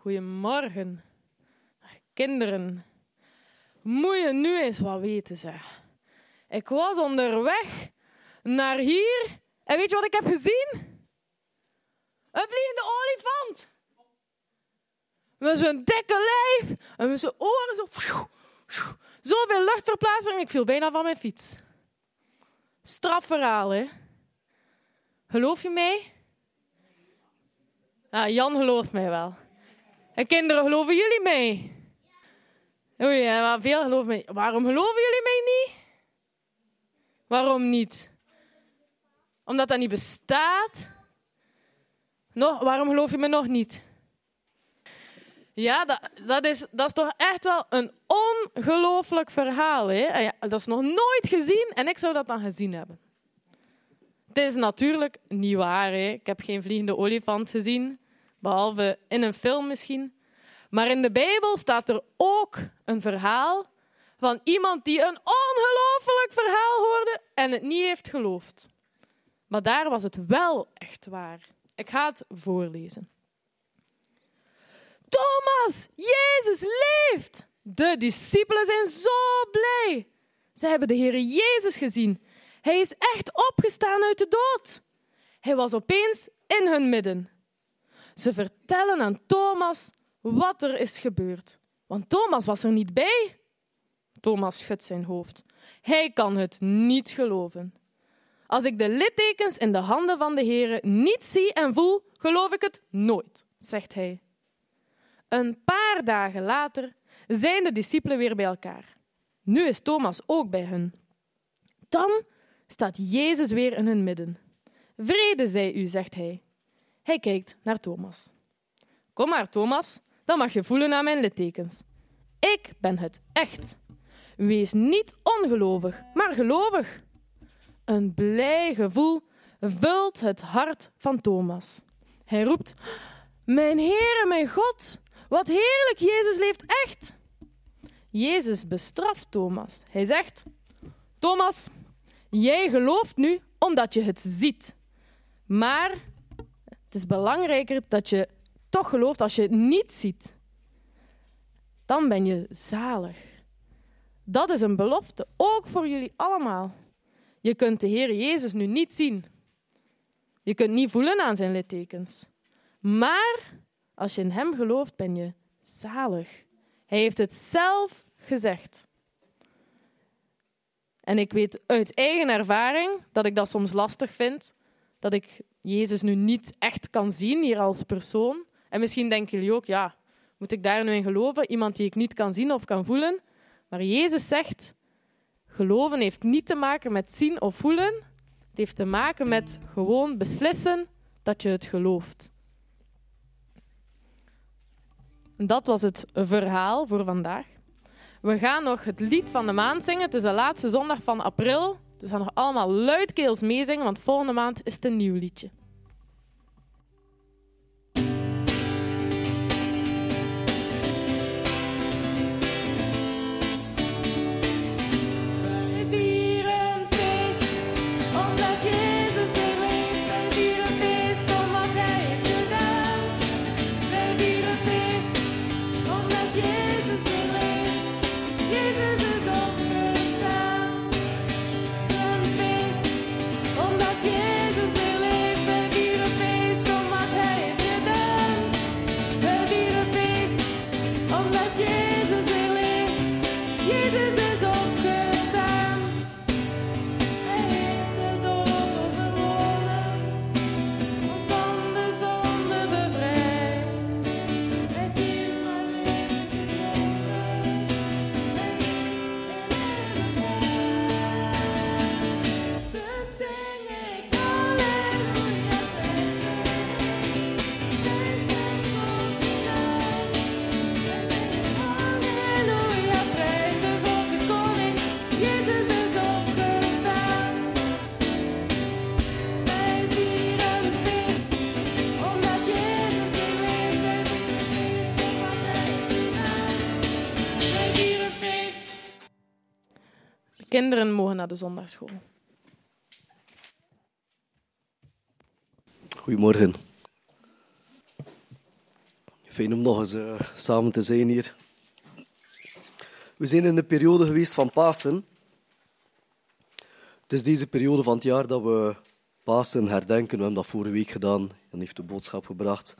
Goedemorgen. Kinderen, moet je nu eens wat weten, zeg. Ik was onderweg naar hier en weet je wat ik heb gezien? Een vliegende olifant. Met zijn dikke lijf en met zijn oren zo... Zoveel luchtverplaatsing, ik viel bijna van mijn fiets. Strafverhaal, hè? Geloof je mij? Ah, Jan gelooft mij wel. En kinderen, geloven jullie mij? Oei, ja, veel geloven mij. Waarom geloven jullie mij niet? Waarom niet? Omdat dat niet bestaat? Nog, waarom geloof je me nog niet? Ja, dat, dat, is, dat is toch echt wel een ongelooflijk verhaal. Hè? Dat is nog nooit gezien en ik zou dat dan gezien hebben. Het is natuurlijk niet waar. Hè? Ik heb geen vliegende olifant gezien, behalve in een film misschien. Maar in de Bijbel staat er ook een verhaal van iemand die een ongelooflijk verhaal hoorde en het niet heeft geloofd. Maar daar was het wel echt waar. Ik ga het voorlezen. Thomas, Jezus leeft! De discipelen zijn zo blij. Ze hebben de Heer Jezus gezien. Hij is echt opgestaan uit de dood. Hij was opeens in hun midden. Ze vertellen aan Thomas wat er is gebeurd. Want Thomas was er niet bij. Thomas schudt zijn hoofd. Hij kan het niet geloven. Als ik de littekens in de handen van de Heer niet zie en voel, geloof ik het nooit, zegt hij. Een paar dagen later zijn de discipelen weer bij elkaar. Nu is Thomas ook bij hen. Dan staat Jezus weer in hun midden. Vrede zij u, zegt hij. Hij kijkt naar Thomas. Kom maar, Thomas, dan mag je voelen aan mijn littekens. Ik ben het echt. Wees niet ongelovig, maar gelovig. Een blij gevoel vult het hart van Thomas. Hij roept: Mijn Heer en mijn God, wat heerlijk, Jezus leeft echt. Jezus bestraft Thomas. Hij zegt: Thomas, jij gelooft nu omdat je het ziet. Maar het is belangrijker dat je toch gelooft als je het niet ziet. Dan ben je zalig. Dat is een belofte, ook voor jullie allemaal. Je kunt de Heer Jezus nu niet zien. Je kunt niet voelen aan zijn littekens. Maar als je in Hem gelooft, ben je zalig. Hij heeft het zelf gezegd. En ik weet uit eigen ervaring dat ik dat soms lastig vind, dat ik Jezus nu niet echt kan zien hier als persoon. En misschien denken jullie ook, ja, moet ik daar nu in geloven? Iemand die ik niet kan zien of kan voelen? Maar Jezus zegt, geloven heeft niet te maken met zien of voelen. Het heeft te maken met gewoon beslissen dat je het gelooft. Dat was het verhaal voor vandaag. We gaan nog het lied van de maand zingen. Het is de laatste zondag van april. Dus we gaan nog allemaal luidkeels meezingen, want volgende maand is het een nieuw liedje. Kinderen mogen naar de zondagschool. Goedemorgen. Fijn om nog eens uh, samen te zijn hier. We zijn in de periode geweest van Pasen. Het is deze periode van het jaar dat we Pasen herdenken. We hebben dat vorige week gedaan. en heeft de boodschap gebracht.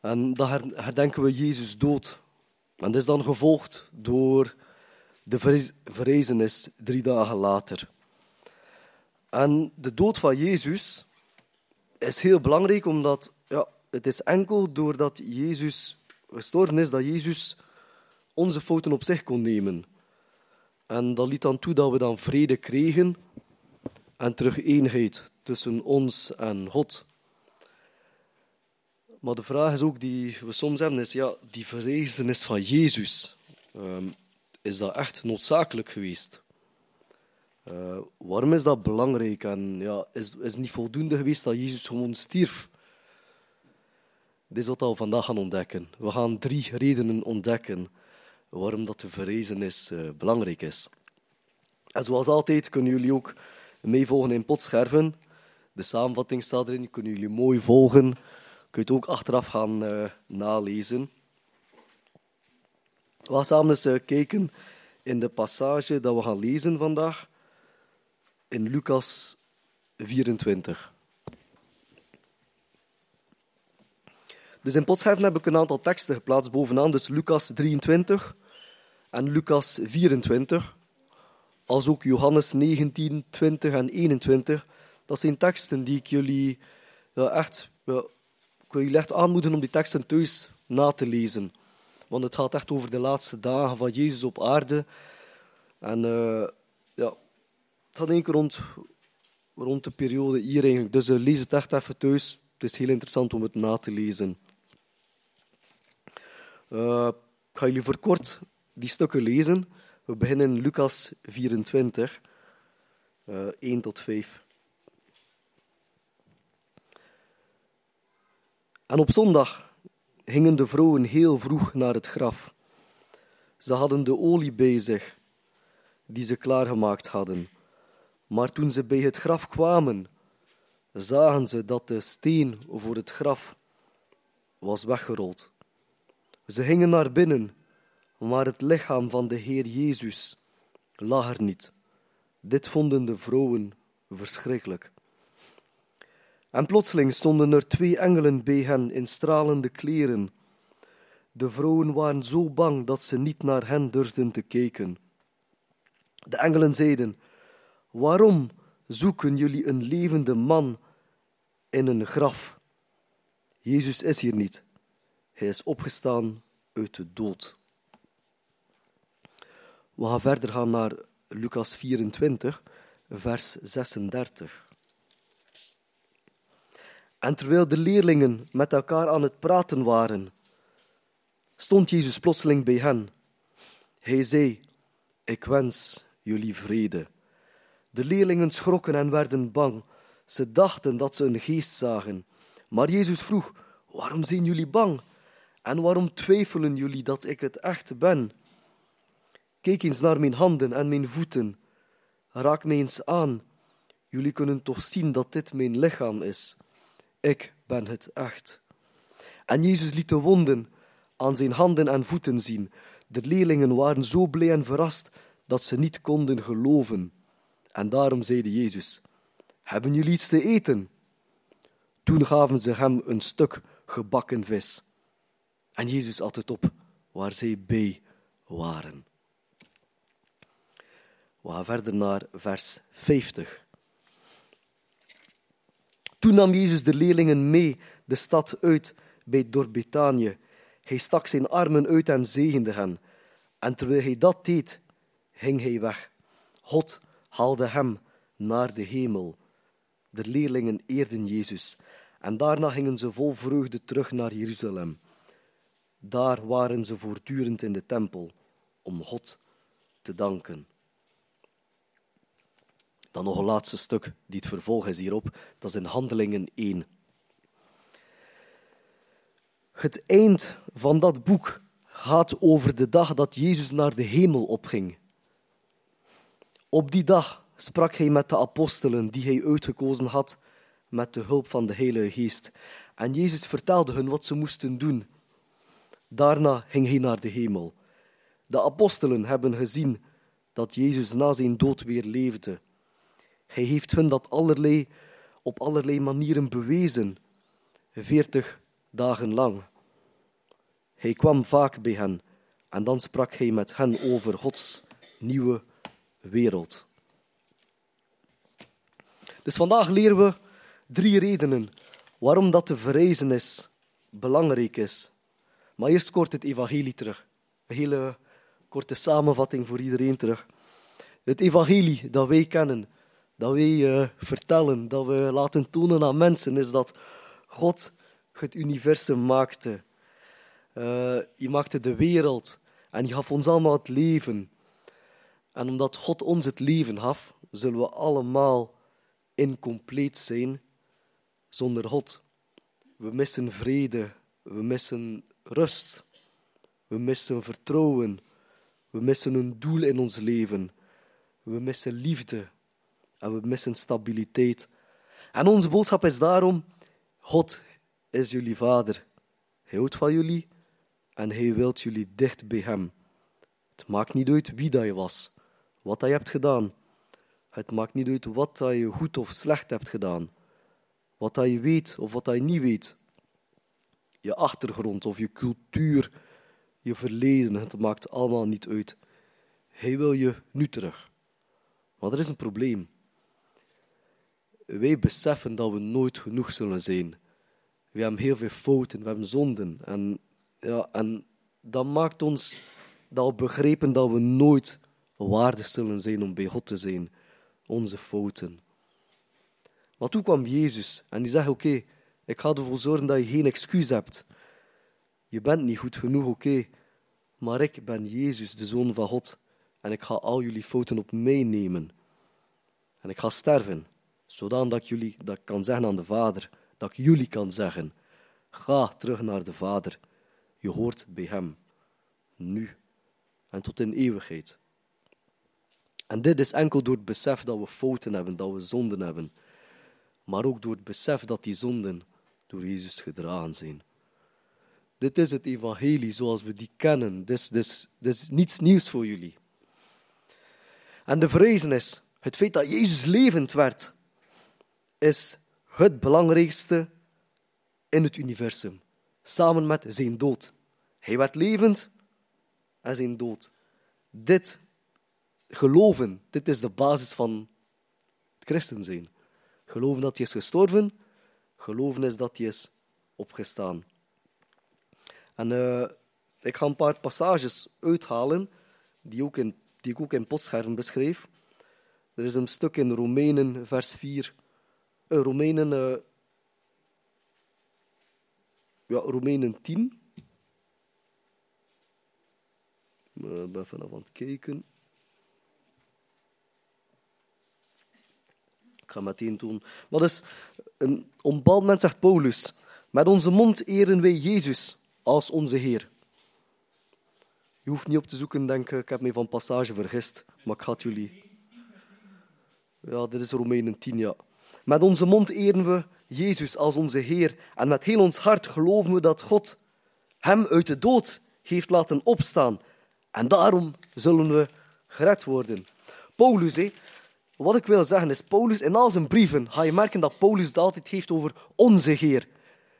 En dan herdenken we Jezus dood. En dat is dan gevolgd door de verrezenis drie dagen later. En de dood van Jezus is heel belangrijk, omdat ja, het is enkel doordat Jezus gestorven is, dat Jezus onze fouten op zich kon nemen. En dat liet dan toe dat we dan vrede kregen en terug eenheid tussen ons en God. Maar de vraag is ook die we soms hebben, is ja, die verrezenis van Jezus, um, is dat echt noodzakelijk geweest? Uh, waarom is dat belangrijk? En ja, is, is niet voldoende geweest dat Jezus gewoon stierf? Dit is wat we vandaag gaan ontdekken. We gaan drie redenen ontdekken waarom dat de verrezenis uh, belangrijk is. En zoals altijd kunnen jullie ook meevolgen in potscherven. De samenvatting staat erin, kunnen jullie mooi volgen. Kun je het ook achteraf gaan uh, nalezen. We gaan samen eens uh, kijken in de passage dat we gaan lezen vandaag in Lucas 24. Dus in Potscherven heb ik een aantal teksten geplaatst bovenaan, dus Lucas 23 en Lucas 24, als ook Johannes 19, 20 en 21. Dat zijn teksten die ik jullie ja, echt, ja, ik wil jullie echt aanmoedigen om die teksten thuis na te lezen. Want het gaat echt over de laatste dagen van Jezus op aarde. En uh, ja, het gaat één keer rond, rond de periode hier eigenlijk. Dus uh, lees het echt even thuis. Het is heel interessant om het na te lezen. Uh, ik ga jullie voor kort die stukken lezen. We beginnen in Lucas 24, uh, 1 tot 5. En op zondag gingen de vrouwen heel vroeg naar het graf. Ze hadden de olie bij zich, die ze klaargemaakt hadden. Maar toen ze bij het graf kwamen, zagen ze dat de steen voor het graf was weggerold. Ze gingen naar binnen, maar het lichaam van de Heer Jezus lag er niet. Dit vonden de vrouwen verschrikkelijk. En plotseling stonden er twee engelen bij hen in stralende kleren. De vrouwen waren zo bang dat ze niet naar hen durfden te kijken. De engelen zeiden: Waarom zoeken jullie een levende man in een graf? Jezus is hier niet. Hij is opgestaan uit de dood. We gaan verder gaan naar Lucas 24, vers 36. En terwijl de leerlingen met elkaar aan het praten waren, stond Jezus plotseling bij hen. Hij zei: Ik wens jullie vrede. De leerlingen schrokken en werden bang. Ze dachten dat ze een geest zagen. Maar Jezus vroeg: Waarom zijn jullie bang? En waarom twijfelen jullie dat ik het echt ben? Kijk eens naar mijn handen en mijn voeten. Raak mij eens aan. Jullie kunnen toch zien dat dit mijn lichaam is. Ik ben het echt. En Jezus liet de wonden aan zijn handen en voeten zien. De leerlingen waren zo blij en verrast dat ze niet konden geloven. En daarom zeide Jezus: Hebben jullie iets te eten? Toen gaven ze hem een stuk gebakken vis. En Jezus at het op waar zij bij waren. We gaan verder naar vers 50. Toen nam Jezus de leerlingen mee de stad uit bij dorp Betanië. Hij stak zijn armen uit en zegende hen. En terwijl hij dat deed, ging hij weg. God haalde hem naar de hemel. De leerlingen eerden Jezus en daarna gingen ze vol vreugde terug naar Jeruzalem. Daar waren ze voortdurend in de tempel om God te danken. Dan nog een laatste stuk, die het vervolg is hierop, dat is in Handelingen 1. Het eind van dat boek gaat over de dag dat Jezus naar de hemel opging. Op die dag sprak hij met de apostelen die hij uitgekozen had met de hulp van de Heilige Geest. En Jezus vertelde hun wat ze moesten doen Daarna ging hij naar de hemel. De apostelen hebben gezien dat Jezus na zijn dood weer leefde. Hij heeft hun dat allerlei, op allerlei manieren bewezen, veertig dagen lang. Hij kwam vaak bij hen en dan sprak hij met hen over Gods nieuwe wereld. Dus vandaag leren we drie redenen waarom dat de verrijzenis belangrijk is. Maar eerst kort het evangelie terug. Een hele korte samenvatting voor iedereen terug. Het evangelie dat wij kennen, dat wij uh, vertellen, dat we laten tonen aan mensen, is dat God het universum maakte. Uh, maakte de wereld en je gaf ons allemaal het leven. En omdat God ons het leven gaf, zullen we allemaal incompleet zijn zonder God. We missen vrede, we missen rust, we missen vertrouwen, we missen een doel in ons leven, we missen liefde en we missen stabiliteit. En onze boodschap is daarom: God is jullie vader. Hij houdt van jullie en hij wilt jullie dicht bij hem. Het maakt niet uit wie dat je was, wat dat je hebt gedaan. Het maakt niet uit wat dat je goed of slecht hebt gedaan. Wat dat je weet of wat dat je niet weet. Je achtergrond of je cultuur, je verleden, het maakt allemaal niet uit. Hij wil je nu terug. Maar er is een probleem. Wij beseffen dat we nooit genoeg zullen zijn. We hebben heel veel fouten, we hebben zonden. En, ja, en dat maakt ons dat begrepen dat we nooit waardig zullen zijn om bij God te zijn. Onze fouten. Maar toen kwam Jezus en die zegt: Oké, ik ga ervoor zorgen dat je geen excuus hebt. Je bent niet goed genoeg, oké. Maar ik ben Jezus, de Zoon van God. En ik ga al jullie fouten op mij nemen. En ik ga sterven, zodat ik jullie dat kan zeggen aan de Vader. Dat ik jullie kan zeggen: Ga terug naar de Vader. Je hoort bij Hem. Nu en tot in eeuwigheid. En dit is enkel door het besef dat we fouten hebben, dat we zonden hebben. Maar ook door het besef dat die zonden door Jezus gedragen zijn. Dit is het evangelie zoals we die kennen. Dit is, is niets nieuws voor jullie. En de vrezenis, het feit dat Jezus levend werd, is het belangrijkste in het universum. Samen met zijn dood. Hij werd levend en zijn dood. Dit geloven, dit is de basis van het christen zijn. Geloven dat hij is gestorven, geloven is dat hij is opgestaan. En uh, ik ga een paar passages uithalen die, ook in, die ik ook in potscherven beschreef. Er is een stuk in Romeinen, vers 4. Uh, Romeinen, uh, ja, Romeinen 10. Ik ben even aan het kijken. Ik ga meteen doen. Maar dus, op een moment zegt Paulus: Met onze mond eren wij Jezus als onze Heer. Je hoeft niet op te zoeken, denk ik. Ik heb me van passage vergist, maar ik ga het jullie. Ja, dit is Romeinen 10, ja. Met onze mond eren we Jezus als onze Heer en met heel ons hart geloven we dat God Hem uit de dood heeft laten opstaan. En daarom zullen we gered worden. Paulus, hé, wat ik wil zeggen is, Paulus in al zijn brieven ga je merken dat Paulus het altijd heeft over onze Heer.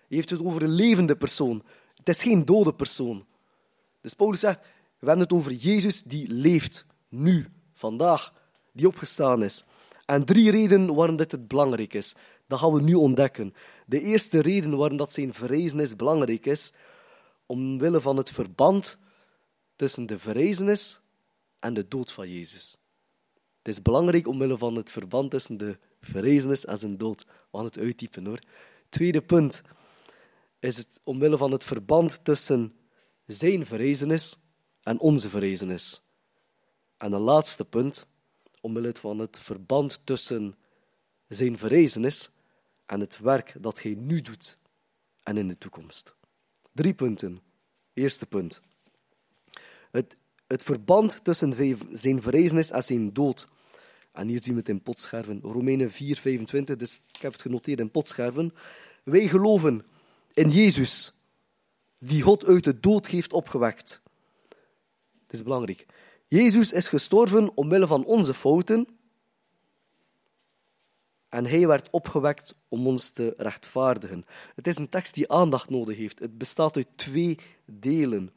Hij heeft het over een levende persoon. Het is geen dode persoon. Dus Paulus zegt, we hebben het over Jezus die leeft, nu, vandaag, die opgestaan is. En drie redenen waarom dit het belangrijk is. Dat gaan we nu ontdekken. De eerste reden waarom dat zijn verrezenis belangrijk is, omwille van het verband tussen de verrezenis en de dood van Jezus. Het is belangrijk omwille van het verband tussen de verrezenis en zijn dood. We gaan het uittypen hoor. Tweede punt is het omwille van het verband tussen zijn verrezenis en onze verrezenis. En een laatste punt, omwille van het verband tussen zijn verrezenis en het werk dat hij nu doet en in de toekomst. Drie punten. Eerste punt. Het, het verband tussen zijn verrezenis en zijn dood. En hier zien we het in potscherven. Romeinen 4, 25, dus ik heb het genoteerd in potscherven. Wij geloven in Jezus, die God uit de dood heeft opgewekt. Het is belangrijk. Jezus is gestorven omwille van onze fouten. En hij werd opgewekt om ons te rechtvaardigen. Het is een tekst die aandacht nodig heeft. Het bestaat uit twee delen.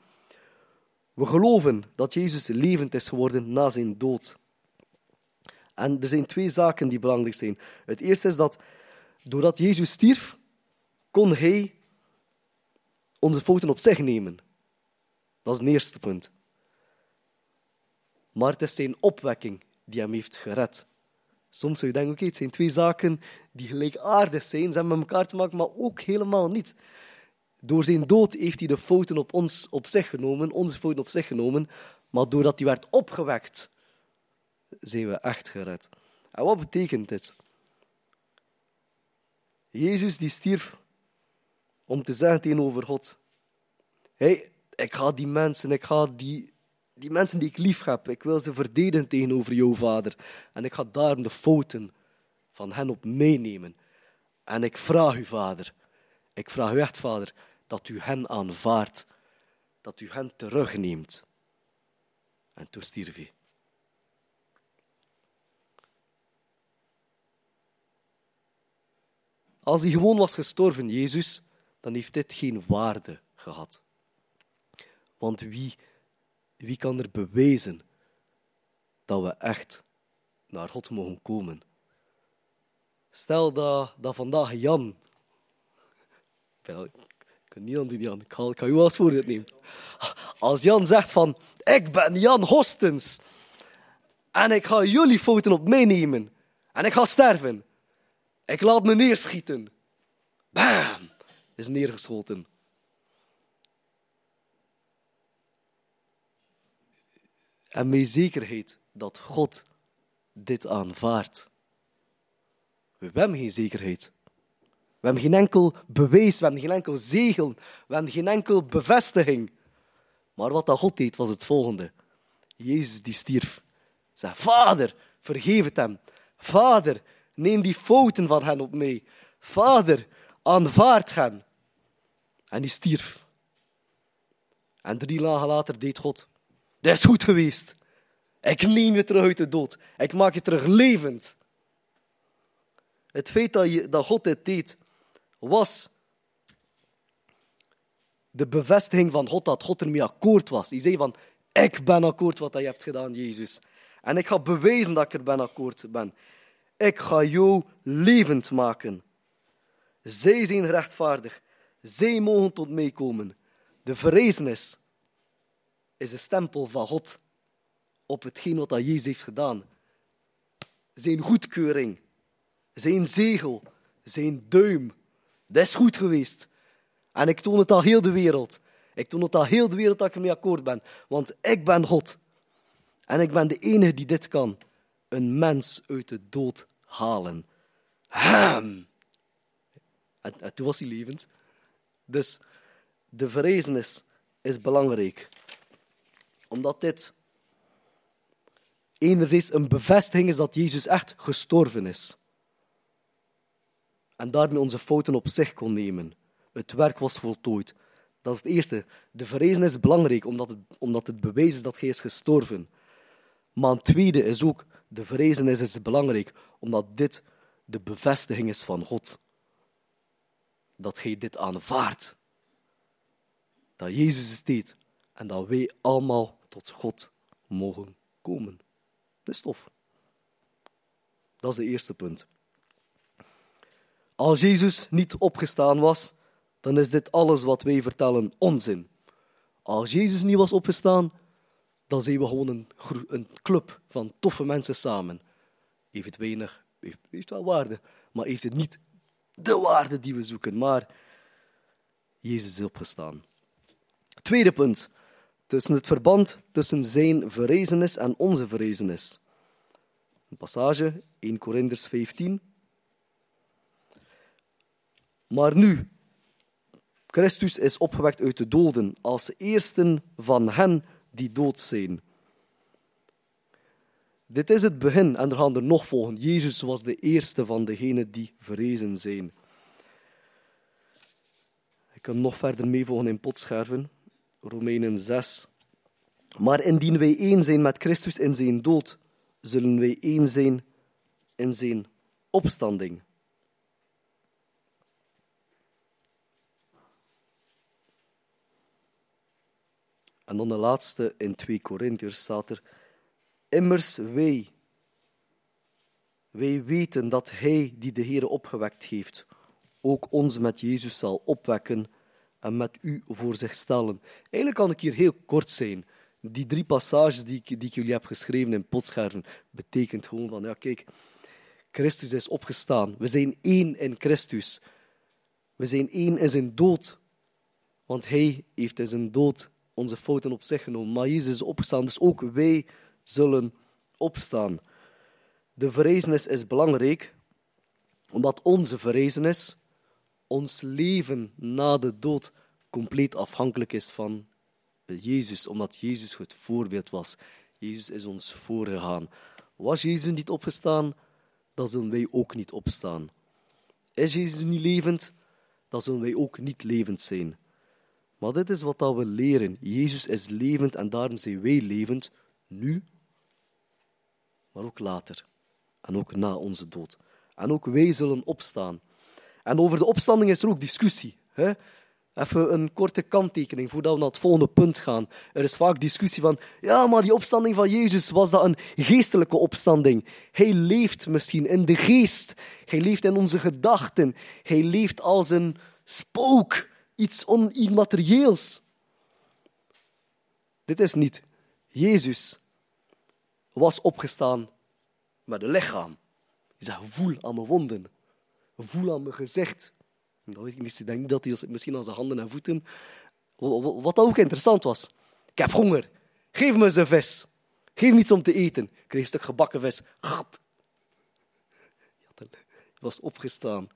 We geloven dat Jezus levend is geworden na zijn dood. En er zijn twee zaken die belangrijk zijn. Het eerste is dat doordat Jezus stierf, kon hij onze fouten op zich nemen. Dat is het eerste punt. Maar het is zijn opwekking die hem heeft gered. Soms zou je denken, oké, het zijn twee zaken die gelijkaardig zijn, ze hebben met elkaar te maken, maar ook helemaal niet. Door zijn dood heeft hij de fouten op ons op zich genomen, onze fouten op zich genomen, maar doordat hij werd opgewekt, zijn we echt gered. En wat betekent dit? Jezus die stierf om te zeggen tegenover God, hey, ik ga die mensen, ik ga die, die mensen die ik lief heb, ik wil ze verdedigen tegenover jouw vader. En ik ga daar de fouten van hen op meenemen. En ik vraag u, vader, ik vraag u echt, vader, dat u hen aanvaardt, dat u hen terugneemt. En toen stierf hij. Als hij gewoon was gestorven, Jezus, dan heeft dit geen waarde gehad. Want wie, wie kan er bewijzen dat we echt naar God mogen komen? Stel dat, dat vandaag Jan. Ik kan niet aan die Jan, ik ga, u als voorbeeld nemen. Als Jan zegt van, ik ben Jan Hostens. En ik ga jullie fouten op mij nemen. En ik ga sterven. Ik laat me neerschieten. Bam! Is neergeschoten. En met zekerheid dat God dit aanvaardt. We hebben geen zekerheid. We hebben geen enkel bewijs, we hebben geen enkel zegel, we hebben geen enkel bevestiging. Maar wat dat God deed, was het volgende. Jezus die stierf. Zei, vader, vergeef het hem. Vader, neem die fouten van hen op mee. Vader, aanvaard hen. En die stierf. En drie dagen later deed God. Dat is goed geweest. Ik neem je terug uit de dood. Ik maak je terug levend. Het feit dat, je, dat God dit deed, was de bevestiging van God dat God ermee akkoord was. Hij zei van, ik ben akkoord wat je hebt gedaan, Jezus. En ik ga bewijzen dat ik er ben akkoord ben. Ik ga jou levend maken. Zij zijn rechtvaardig. Zij mogen tot mij komen. De verrezenis is de stempel van God op hetgeen wat dat Jezus heeft gedaan. Zijn goedkeuring, zijn zegel, zijn duim. Dat is goed geweest. En ik toon het aan heel de wereld. Ik toon het aan heel de wereld dat ik ermee akkoord ben. Want ik ben God. En ik ben de enige die dit kan. Een mens uit de dood halen. En, en toen was hij levend. Dus de verrezenis is belangrijk. Omdat dit enerzijds een bevestiging is dat Jezus echt gestorven is. En daarmee onze fouten op zich kon nemen. Het werk was voltooid. Dat is het eerste. De verrezenis is belangrijk omdat het, omdat het bewijs is dat hij is gestorven. Maar het tweede is ook, de verrezenis is belangrijk omdat dit de bevestiging is van God. Dat hij dit aanvaardt. Dat Jezus het deed en dat wij allemaal tot God mogen komen. Dat is tof. Dat is het eerste punt. Als Jezus niet opgestaan was, dan is dit alles wat wij vertellen onzin. Als Jezus niet was opgestaan, dan zijn we gewoon een, een club van toffe mensen samen. Heeft het weinig, heeft, heeft wel waarde, maar heeft het niet de waarde die we zoeken. Maar Jezus is opgestaan. Tweede punt. Tussen het verband tussen zijn verrezenis en onze verrezenis. Een passage, 1 Corinthians 15. Maar nu, Christus is opgewekt uit de doden als eersten van hen die dood zijn. Dit is het begin en er gaan er nog volgen. Jezus was de eerste van degenen die verrezen zijn. Ik kan nog verder meevolgen in potscherven. Romeinen 6. Maar indien wij één zijn met Christus in zijn dood, zullen wij één zijn in zijn opstanding. En dan de laatste in 2 Korintiërs staat er: Immers wij, wij weten dat Hij die de Heer opgewekt heeft, ook ons met Jezus zal opwekken en met u voor zich stellen. Eigenlijk kan ik hier heel kort zijn. Die drie passages die ik, die jullie heb geschreven in potscherven, betekent gewoon van, ja kijk, Christus is opgestaan. We zijn één in Christus. We zijn één in zijn dood. Want hij heeft in zijn dood onze fouten op zich genomen. Maar Jezus is opgestaan, dus ook wij zullen opstaan. De verrezenis is belangrijk, omdat onze verrezenis, ons leven na de dood, compleet afhankelijk is van Jezus, omdat Jezus het voorbeeld was. Jezus is ons voorgegaan. Was Jezus niet opgestaan, dan zullen wij ook niet opstaan. Is Jezus niet levend, dan zullen wij ook niet levend zijn. Maar dit is wat we leren. Jezus is levend en daarom zijn wij levend, nu, maar ook later. En ook na onze dood. En ook wij zullen opstaan. En over de opstanding is er ook discussie. Hè? Even een korte kanttekening voordat we naar het volgende punt gaan. Er is vaak discussie van, ja, maar die opstanding van Jezus, was dat een geestelijke opstanding? Hij leeft misschien in de geest. Hij leeft in onze gedachten. Hij leeft als een spook, iets onimmaterieels. Dit is niet. Jezus was opgestaan met een lichaam. Hij zei, voel aan mijn wonden. Voel aan mijn gezicht. Dat weet ik niet. Dat hij misschien aan zijn handen en voeten. Wat ook interessant was. Ik heb honger. Geef me eens een vis. Geef me iets om te eten. Ik kreeg een stuk gebakken vis. Hij was opgestaan.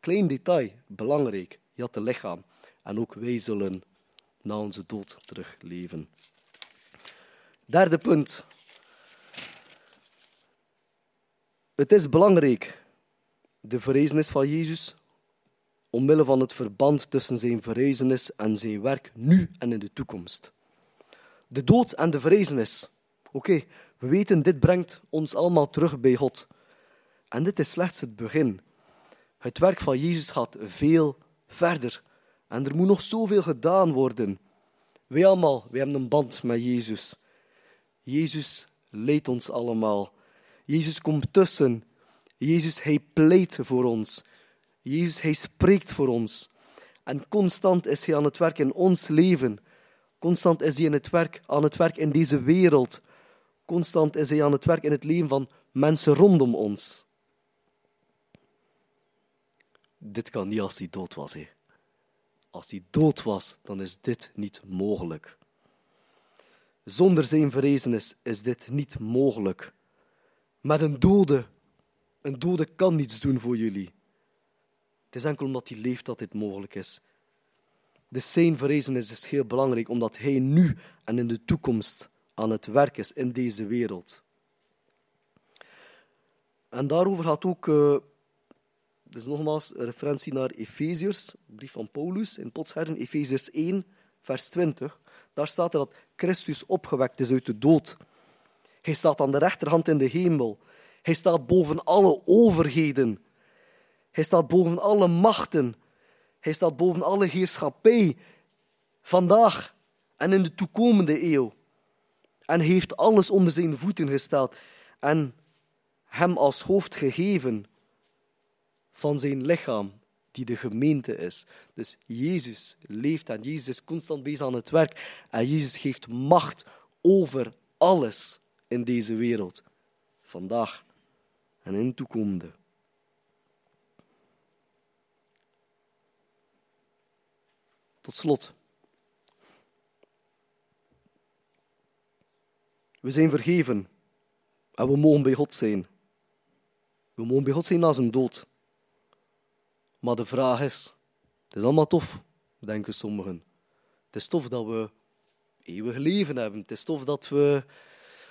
Klein detail, belangrijk. Je had een lichaam. En ook wij zullen na onze dood terugleven. Derde punt. Het is belangrijk de verrezenis van Jezus, omwille van het verband tussen zijn verrezenis en zijn werk nu en in de toekomst. De dood en de verrezenis. Oké, we weten, dit brengt ons allemaal terug bij God. En dit is slechts het begin. Het werk van Jezus gaat veel verder. En er moet nog zoveel gedaan worden. Wij allemaal, wij hebben een band met Jezus. Jezus leidt ons allemaal. Jezus komt tussen Jezus, hij pleit voor ons. Jezus, hij spreekt voor ons. En constant is hij aan het werk in ons leven. Constant is hij aan het werk, aan het werk in deze wereld. Constant is hij aan het werk in het leven van mensen rondom ons. Dit kan niet als hij dood was. Hè. Als hij dood was, dan is dit niet mogelijk. Zonder zijn verrezenis is dit niet mogelijk. Met een dode een dode kan niets doen voor jullie. Het is enkel omdat hij leeft dat dit mogelijk is. De zijn verrezenis is heel belangrijk, omdat hij nu en in de toekomst aan het werk is in deze wereld. En daarover gaat ook, uh, dus nogmaals, referentie naar Efeziërs, brief van Paulus in Potsherren, Efeziërs 1, vers 20. Daar staat er dat Christus opgewekt is uit de dood. Hij staat aan de rechterhand in de hemel. Hij staat boven alle overheden. Hij staat boven alle machten. Hij staat boven alle heerschappij. Vandaag en in de toekomende eeuw. En heeft alles onder zijn voeten gesteld. En hem als hoofd gegeven van zijn lichaam, die de gemeente is. Dus Jezus leeft en Jezus is constant bezig aan het werk. En Jezus geeft macht over alles in deze wereld. Vandaag en in toekomende. Tot slot. We zijn vergeven en we mogen bij God zijn. We mogen bij God zijn na zijn dood. Maar de vraag is, het is allemaal tof, denken sommigen. Het is tof dat we eeuwig leven hebben. Het is tof dat we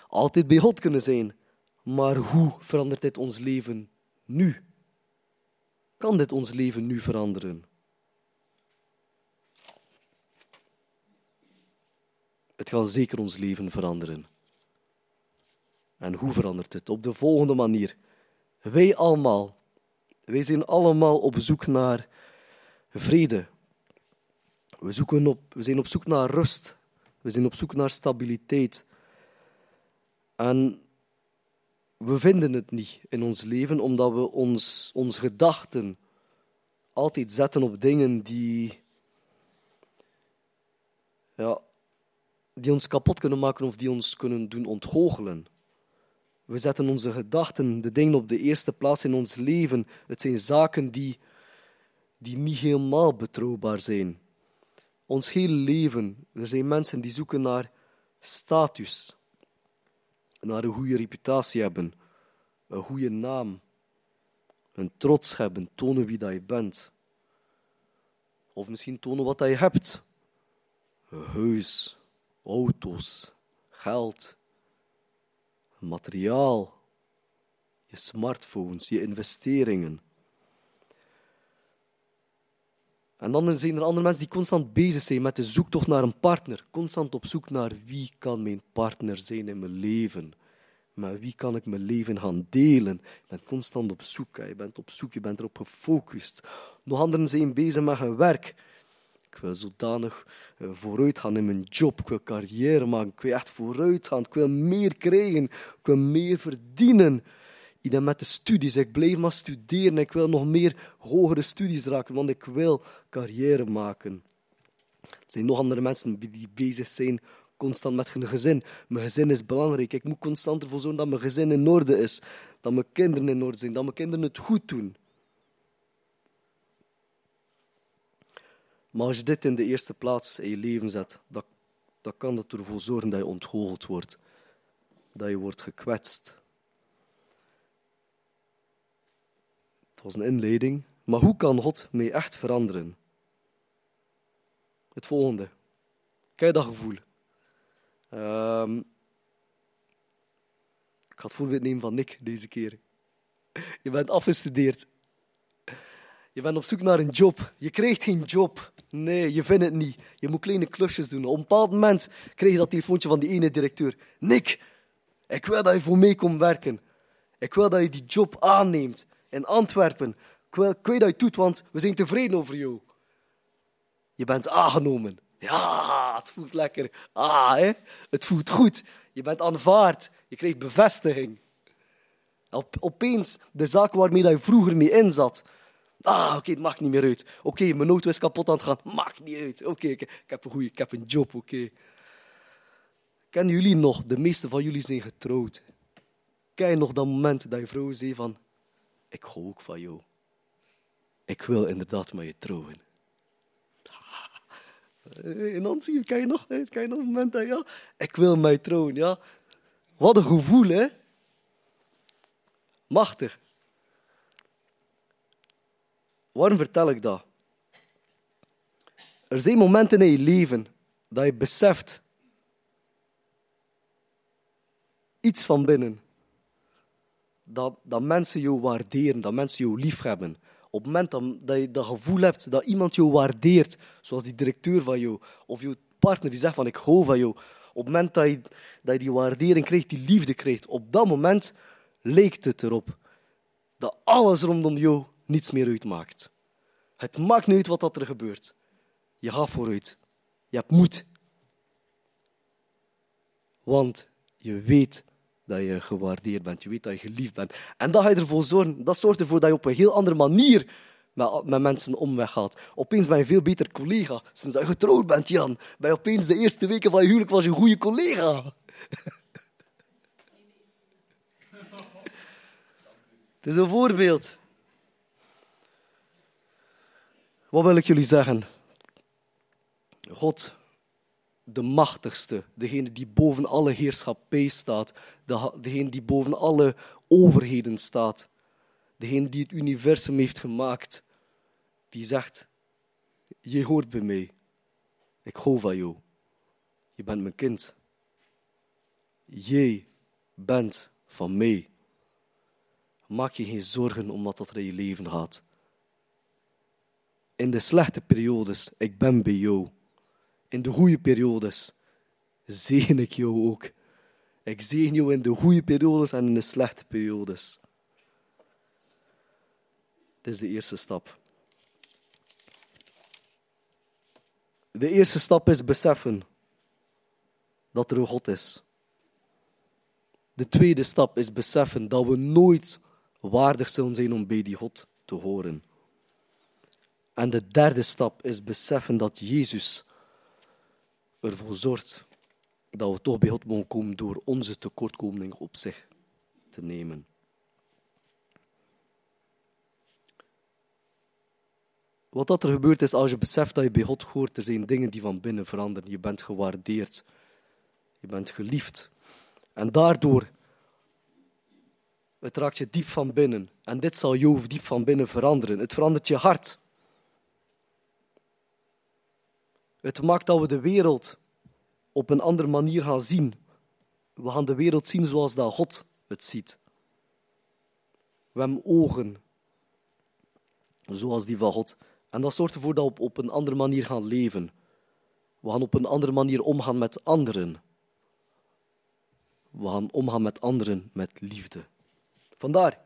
altijd bij God kunnen zijn. Maar hoe verandert dit ons leven nu? Kan dit ons leven nu veranderen? Het gaat zeker ons leven veranderen. En hoe verandert het? Op de volgende manier. Wij allemaal, wij zijn allemaal op zoek naar vrede. We, zoeken op, we zijn op zoek naar rust. We zijn op zoek naar stabiliteit. En we vinden het niet in ons leven omdat we ons, onze gedachten altijd zetten op dingen die, ja, die ons kapot kunnen maken of die ons kunnen doen ontgoochelen. We zetten onze gedachten, de dingen op de eerste plaats in ons leven. Het zijn zaken die, die niet helemaal betrouwbaar zijn. Ons hele leven, er zijn mensen die zoeken naar status, naar een goede reputatie hebben, een goede naam, een trots hebben, tonen wie dat je bent. Of misschien tonen wat dat je hebt. Een huis, auto's, geld, materiaal, je smartphones, je investeringen. En dan zijn er andere mensen die constant bezig zijn met de zoektocht naar een partner. Constant op zoek naar wie kan mijn partner zijn in mijn leven. Maar wie kan ik mijn leven gaan delen? Je bent constant op zoek. Je bent op zoek, je bent erop gefocust. Nog anderen zijn bezig met hun werk. Ik wil zodanig eh, vooruit gaan in mijn job. Ik wil carrière maken. Ik wil echt vooruit gaan. Ik wil meer krijgen. Ik wil meer verdienen. Iedereen met de studies. Ik blijf maar studeren. Ik wil nog meer hogere studies raken, want ik wil carrière maken. Er zijn nog andere mensen die bezig zijn constant met hun gezin. Mijn gezin is belangrijk. Ik moet constant ervoor zorgen dat mijn gezin in orde is. Dat mijn kinderen in orde zijn. Dat mijn kinderen het goed doen. Maar als je dit in de eerste plaats in je leven zet, dan, dan kan dat ervoor zorgen dat je ontgoocheld wordt. Dat je wordt gekwetst. Was een inleiding. Maar hoe kan God mij echt veranderen? Het volgende. Je dat gevoel? Um, ik ga het voorbeeld nemen van Nick deze keer. Je bent afgestudeerd. Je bent op zoek naar een job. Je krijgt geen job. Nee, je vindt het niet. Je moet kleine klusjes doen. Op een bepaald moment krijg je dat telefoontje van die ene directeur. Nick, ik wil dat je voor mij komt werken. Ik wil dat je die job aanneemt in Antwerpen. Ik dat je doet, want we zijn tevreden over jou. Je bent aangenomen. Ja, het voelt lekker. Ah, hè? het voelt goed. Je bent aanvaard. Je krijgt bevestiging. Op, opeens, de zaak waarmee je vroeger mee in zat. Ah, oké, het maakt niet meer uit. Oké, mijn auto is kapot aan het gaan. Maakt niet uit. Oké, ik, heb een goede, ik heb een job, oké. Kennen jullie nog, de meeste van jullie zijn getrouwd. Ken je nog dat moment dat je vrouw zei van, ik hou ook van jou. Ik wil inderdaad met je trouwen. Je, kan je nog, kan je nog een moment ja, ik wil mij trouwen, ja. Wat een gevoel, hè. Machtig. Waarom vertel ik dat? Er zijn momenten in je leven dat je beseft iets van binnen. Dat, dat mensen jou waarderen, dat mensen jou lief hebben op het moment dat, je dat gevoel hebt dat iemand jou waardeert, zoals die directeur van jou, of je partner die zegt van ik hou van jou, op het moment dat je, dat die waardering krijgt, die liefde krijgt, op dat moment lijkt het erop dat alles rondom jou niets meer uitmaakt. Het maakt niet uit wat er gebeurt. Je gaat vooruit. Je hebt moed. Want je weet dat je gewaardeerd bent, je weet dat je geliefd bent. En dat, ga je ervoor zorgen, dat zorgt ervoor dat je op een heel andere manier met, met mensen omweg gaat. Opeens ben je veel beter collega. Sinds je getrouwd bent, Jan, je opeens de eerste weken van je huwelijk was je een goede collega. Het is een voorbeeld. Wat wil ik jullie zeggen? God de machtigste, degene die boven alle heerschappij staat, degene die boven alle overheden staat, degene die het universum heeft gemaakt, die zegt, je hoort bij mij, ik hou van jou, je bent mijn kind, jij bent van mij. Maak je geen zorgen om wat er in je leven gaat. In de slechte periodes, ik ben bij jou in de goede periodes. zegen ik jou ook. Ik zegen jou in de goede periodes en in de slechte periodes. Dit is de eerste stap. De eerste stap is beseffen dat er een God is. De tweede stap is beseffen dat we nooit waardig zullen zijn om bij die God te horen. En de derde stap is beseffen dat Jezus ervoor zorgt dat we toch bij God mogen komen door onze tekortkomingen op zich te nemen. Wat dat er gebeurt is als je beseft dat je bij God hoort, er zijn dingen die van binnen veranderen. Je bent gewaardeerd. Je bent geliefd. En daardoor, het je diep van binnen. En dit zal jou diep van binnen veranderen. Het verandert je hart. Het maakt dat we de wereld op een andere manier gaan zien. We gaan de wereld zien zoals dat God het ziet. We hebben ogen zoals die van God. En dat zorgt ervoor dat we op een andere manier gaan leven. We gaan op een andere manier omgaan met anderen. We gaan omgaan met anderen met liefde. Vandaar,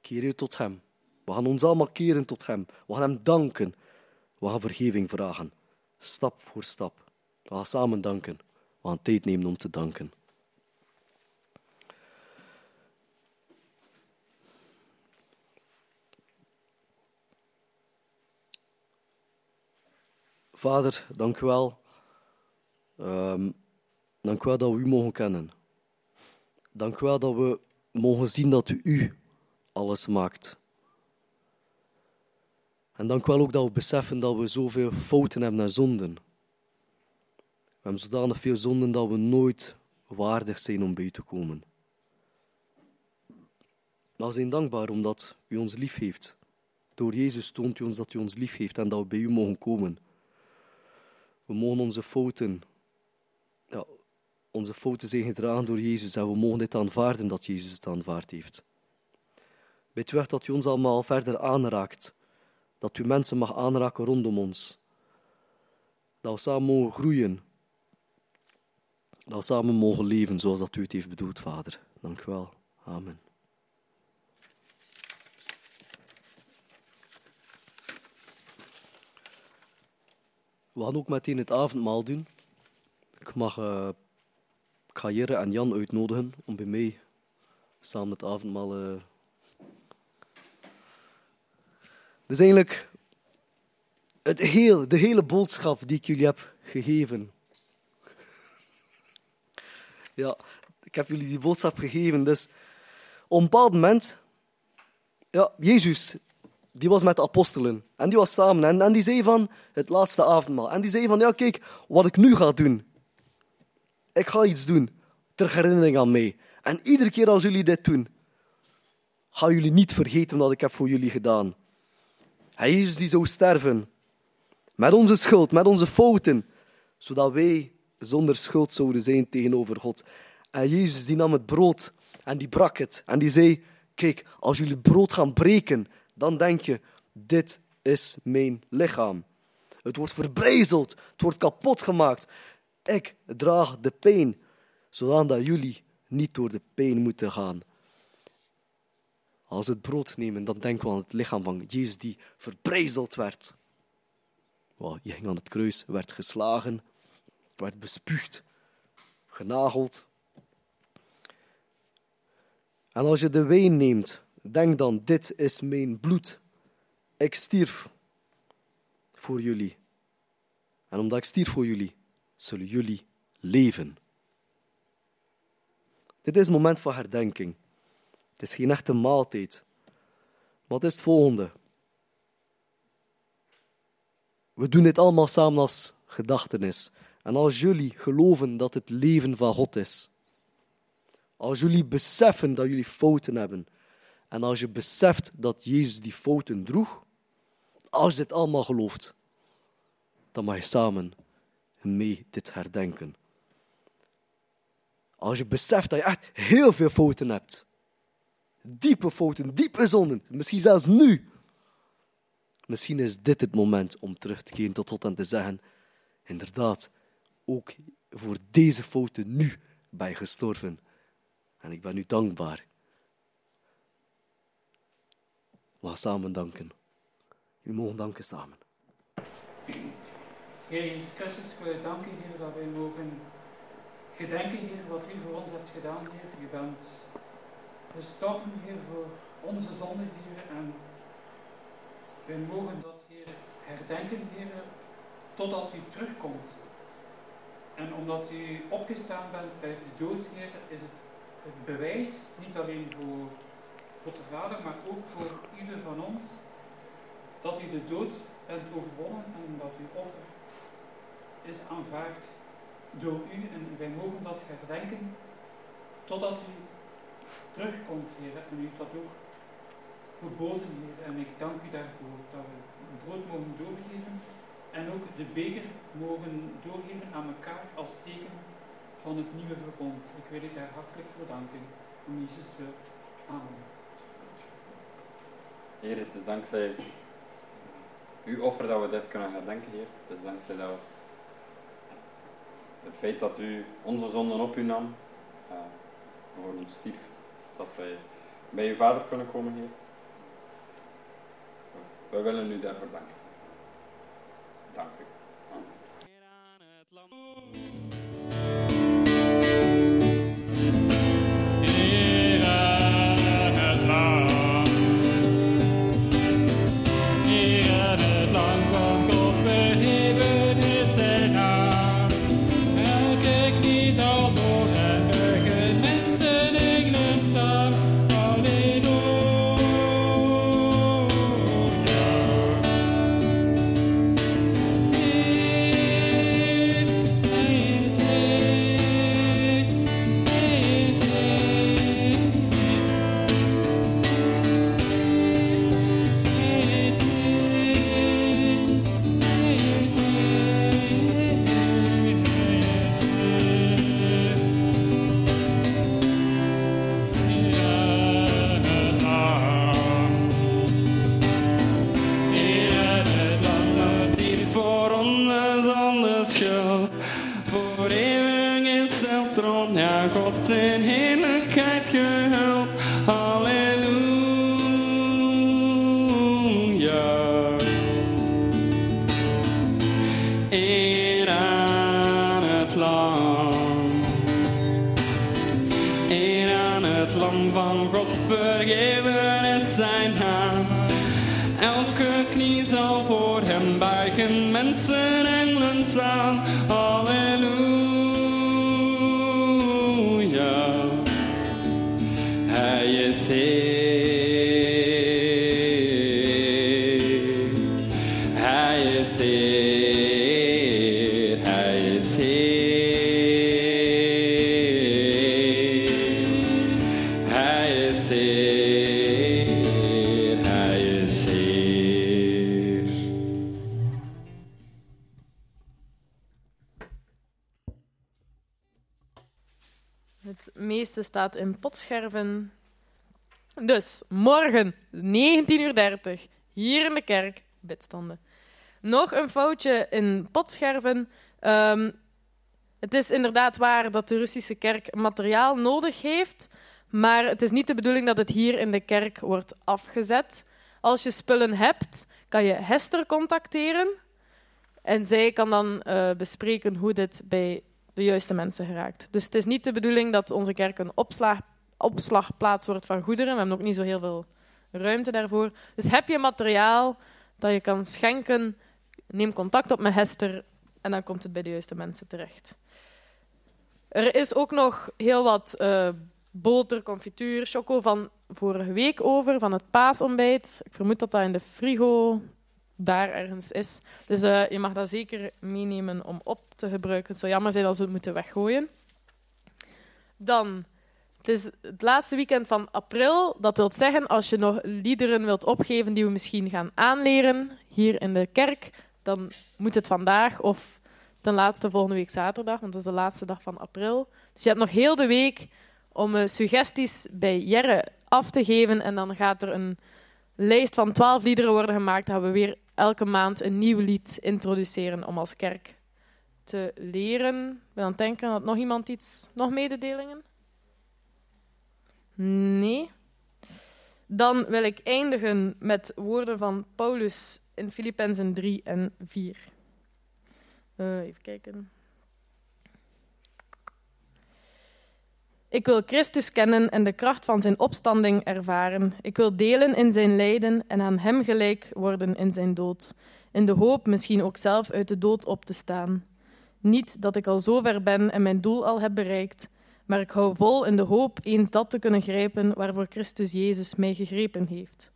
keer je tot Hem. We gaan ons allemaal keren tot Hem. We gaan Hem danken. We gaan vergeving vragen. Stap voor stap. We gaan samen danken. We gaan tijd nemen om te danken. Vader, dank u wel. Um, dank u wel dat we u mogen kennen. Dank u wel dat we mogen zien dat u alles maakt. En dank wel ook dat we beseffen dat we zoveel fouten hebben en zonden. We hebben zodanig veel zonden dat we nooit waardig zijn om bij u te komen. Maar we zijn dankbaar omdat u ons lief heeft. Door Jezus toont u ons dat u ons lief heeft en dat we bij u mogen komen. We mogen onze fouten, onze fouten zijn gedragen door Jezus en we mogen dit aanvaarden dat Jezus het aanvaard heeft. Weet u dat u ons allemaal verder aanraakt, dat u mensen mag aanraken rondom ons, dat we samen mogen groeien, dat we samen mogen leven zoals dat u het heeft bedoeld, Vader. Dank u wel. Amen. We gaan ook meteen het avondmaal doen. Ik mag uh, en Jan uitnodigen om bij mij samen het avondmaal. Uh... Dus eigenlijk het heel, de hele boodschap die ik jullie heb gegeven. Ja, ik heb jullie die boodschap gegeven. Dus op een bepaald moment, ja, Jezus die was met de apostelen. En die was samen. En, en die zei van het laatste avondmaal. En die zei van, ja kijk, wat ik nu ga doen. Ik ga iets doen. Ter herinnering aan mij. En iedere keer als jullie dit doen, gaan jullie niet vergeten wat ik heb voor jullie gedaan. Hij Jezus die zou sterven. Met onze schuld, met onze fouten. Zodat wij zonder schuld zouden zijn tegenover God. En Jezus die nam het brood en die brak het. En die zei, kijk, als jullie brood gaan breken, dan denk je, dit is mijn lichaam. Het wordt verbrezeld, het wordt kapot gemaakt. Ik draag de pijn, zodat jullie niet door de pijn moeten gaan. Als we het brood nemen, dan denken we aan het lichaam van Jezus die verbrezeld werd. Je ging aan het kruis, werd geslagen, werd bespuugd, genageld. En als je de wijn neemt, Denk dan, dit is mijn bloed. Ik stierf voor jullie. En omdat ik stierf voor jullie, zullen jullie leven. Dit is het moment van herdenking. Het is geen echte maaltijd. Het is het volgende. We doen dit allemaal samen als gedachtenis. En als jullie geloven dat het leven van God is, als jullie beseffen dat jullie fouten hebben, en als je beseft dat Jezus die fouten droeg, als je dit allemaal gelooft, dan mag je samen mee dit herdenken. Als je beseft dat je echt heel veel fouten hebt, diepe fouten, diepe zonden, misschien zelfs nu, misschien is dit het moment om terug te keren tot God en te zeggen, inderdaad, ook voor deze fouten nu bij gestorven. En ik ben u dankbaar. We samen danken. U mogen danken samen. Heer Jezus Christus, ik wil u danken, Heer, dat wij mogen gedenken, Heer, wat u voor ons hebt gedaan, Heer. U bent gestorven, Heer, voor onze zonde, Heer. En wij mogen dat, Heer, herdenken, Heer, totdat u terugkomt. En omdat u opgestaan bent bij de dood, Heer, is het het bewijs, niet alleen voor God de Vader, maar ook voor ieder van ons, dat u de dood bent overwonnen en dat uw offer is aanvaard door u. En wij mogen dat herdenken totdat u terugkomt, Heer. En u dat ook geboden, Heer. En ik dank u daarvoor dat we het brood mogen doorgeven en ook de beker mogen doorgeven aan elkaar als teken van het nieuwe verbond. Ik wil u daar hartelijk voor danken. Om Jezus wil. Amen. Heer, het is dankzij uw offer dat we dit kunnen herdenken, Heer. Het is dankzij dat we het feit dat u onze zonden op u nam, uh, voor ons stierf, dat wij bij uw Vader kunnen komen, Heer. Wij willen u daarvoor danken. Dank u. staat in potscherven. Dus morgen 19.30 uur hier in de kerk, bidstanden. Nog een foutje in potscherven. Um, het is inderdaad waar dat de Russische kerk materiaal nodig heeft, maar het is niet de bedoeling dat het hier in de kerk wordt afgezet. Als je spullen hebt, kan je Hester contacteren en zij kan dan uh, bespreken hoe dit bij de juiste mensen geraakt. Dus het is niet de bedoeling dat onze kerk een opslag, opslagplaats wordt van goederen. We hebben ook niet zo heel veel ruimte daarvoor. Dus heb je materiaal dat je kan schenken, neem contact op met Hester en dan komt het bij de juiste mensen terecht. Er is ook nog heel wat uh, boter, confituur, choco van vorige week over, van het paasontbijt. Ik vermoed dat dat in de frigo daar ergens is. Dus uh, je mag dat zeker meenemen om op te gebruiken. Het zou jammer zijn als we het moeten weggooien. Dan, het is het laatste weekend van april. Dat wil zeggen, als je nog liederen wilt opgeven die we misschien gaan aanleren hier in de kerk, dan moet het vandaag of ten laatste volgende week zaterdag, want dat is de laatste dag van april. Dus je hebt nog heel de week om uh, suggesties bij Jerre af te geven en dan gaat er een lijst van twaalf liederen worden gemaakt. Gaan we weer elke maand een nieuw lied introduceren om als kerk te leren. Ik ben aan het denken, had nog iemand iets, nog mededelingen? Nee. Dan wil ik eindigen met woorden van Paulus in Filippenzen 3 en 4. Uh, even kijken. Ik wil Christus kennen en de kracht van zijn opstanding ervaren. Ik wil delen in zijn lijden en aan hem gelijk worden in zijn dood, in de hoop misschien ook zelf uit de dood op te staan. Niet dat ik al zo ver ben en mijn doel al heb bereikt, maar ik hou vol in de hoop eens dat te kunnen grijpen waarvoor Christus Jezus mij gegrepen heeft.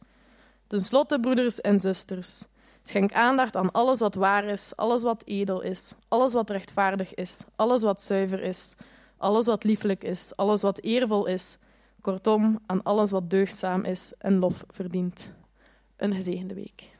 Ten slotte, broeders en zusters, schenk aandacht aan alles wat waar is, alles wat edel is, alles wat rechtvaardig is, alles wat zuiver is alles wat lieflijk is, alles wat eervol is, kortom aan alles wat deugdzaam is en lof verdient. Een gezegende week.